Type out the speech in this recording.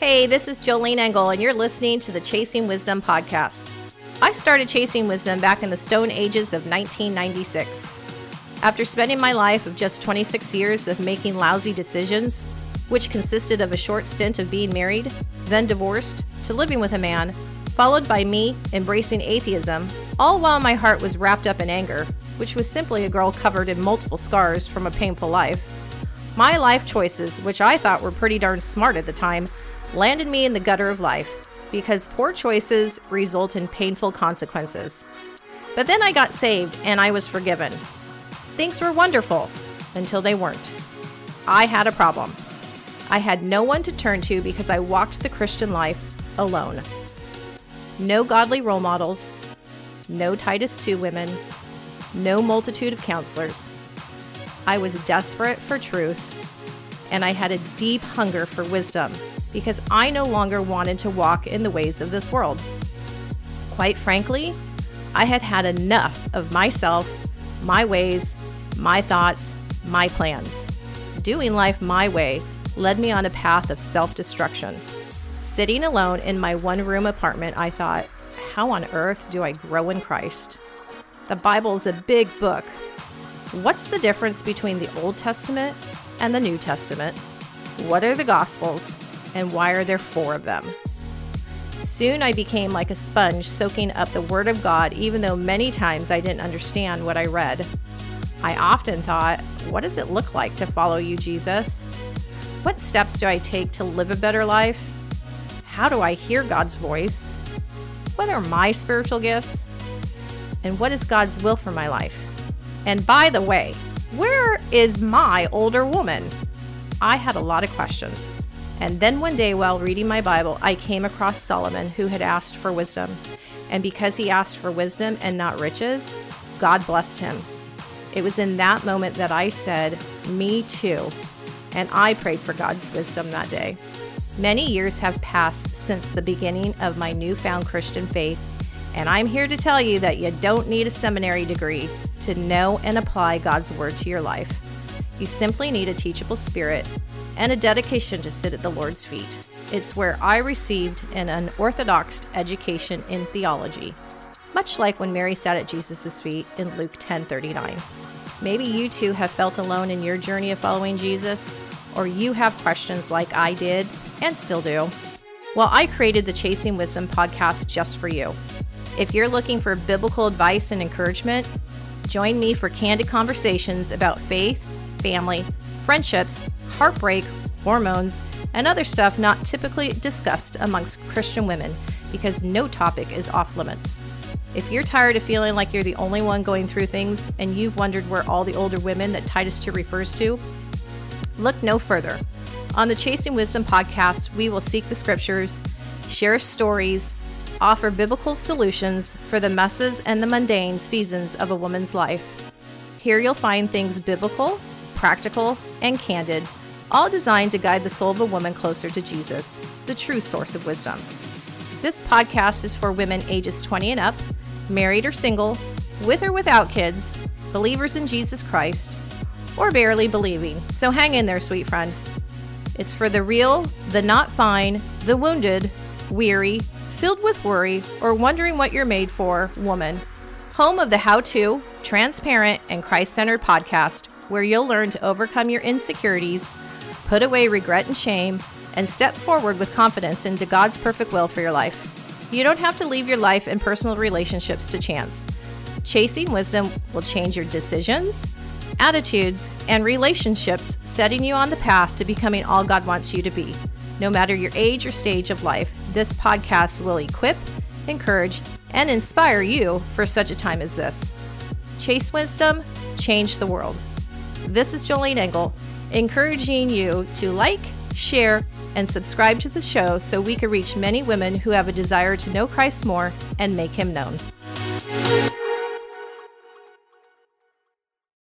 Hey, this is Jolene Engle, and you're listening to the Chasing Wisdom podcast. I started chasing wisdom back in the stone ages of 1996. After spending my life of just 26 years of making lousy decisions, which consisted of a short stint of being married, then divorced, to living with a man, followed by me embracing atheism, all while my heart was wrapped up in anger, which was simply a girl covered in multiple scars from a painful life. My life choices, which I thought were pretty darn smart at the time, landed me in the gutter of life because poor choices result in painful consequences. But then I got saved and I was forgiven. Things were wonderful until they weren't. I had a problem. I had no one to turn to because I walked the Christian life alone. No godly role models, no Titus 2 women, no multitude of counselors. I was desperate for truth, and I had a deep hunger for wisdom because I no longer wanted to walk in the ways of this world. Quite frankly, I had had enough of myself, my ways, my thoughts, my plans. Doing life my way led me on a path of self destruction. Sitting alone in my one room apartment, I thought, how on earth do I grow in Christ? The Bible is a big book. What's the difference between the Old Testament and the New Testament? What are the Gospels? and why are there four of them? Soon I became like a sponge soaking up the Word of God, even though many times I didn't understand what I read. I often thought, what does it look like to follow you, Jesus? What steps do I take to live a better life? How do I hear God's voice? What are my spiritual gifts? And what is God's will for my life? And by the way, where is my older woman? I had a lot of questions. And then one day, while reading my Bible, I came across Solomon, who had asked for wisdom. And because he asked for wisdom and not riches, God blessed him. It was in that moment that I said, Me too. And I prayed for God's wisdom that day. Many years have passed since the beginning of my newfound Christian faith, and I'm here to tell you that you don't need a seminary degree to know and apply God's Word to your life. You simply need a teachable spirit and a dedication to sit at the Lord's feet. It's where I received an unorthodox education in theology, much like when Mary sat at Jesus' feet in Luke 10:39. Maybe you too have felt alone in your journey of following Jesus, or you have questions like I did and still do. Well, I created the Chasing Wisdom podcast just for you. If you're looking for biblical advice and encouragement, join me for candid conversations about faith family, friendships, heartbreak, hormones, and other stuff not typically discussed amongst Christian women because no topic is off limits. If you're tired of feeling like you're the only one going through things and you've wondered where all the older women that Titus 2 refers to, look no further. On the Chasing Wisdom podcast, we will seek the scriptures, share stories, offer biblical solutions for the messes and the mundane seasons of a woman's life. Here you'll find things biblical, practical, and candid, all designed to guide the soul of a woman closer to Jesus, the true source of wisdom. This podcast is for women ages 20 and up, married or single, with or without kids, believers in Jesus Christ, or barely believing. So hang in there, sweet friend. It's for the real, the not fine, the wounded, weary, filled with worry, or wondering what you're made for woman. Home of the how to, transparent, and Christ centered podcast where you'll learn to overcome your insecurities, put away regret and shame, and step forward with confidence into God's perfect will for your life. You don't have to leave your life and personal relationships to chance. Chasing wisdom will change your decisions, attitudes, and relationships, setting you on the path to becoming all God wants you to be. No matter your age or stage of life, this podcast will equip, encourage, and inspire you for such a time as this. Chase wisdom, change the world. This is Jolene Engle, encouraging you to like, share, and subscribe to the show so we can reach many women who have a desire to know Christ more and make him known.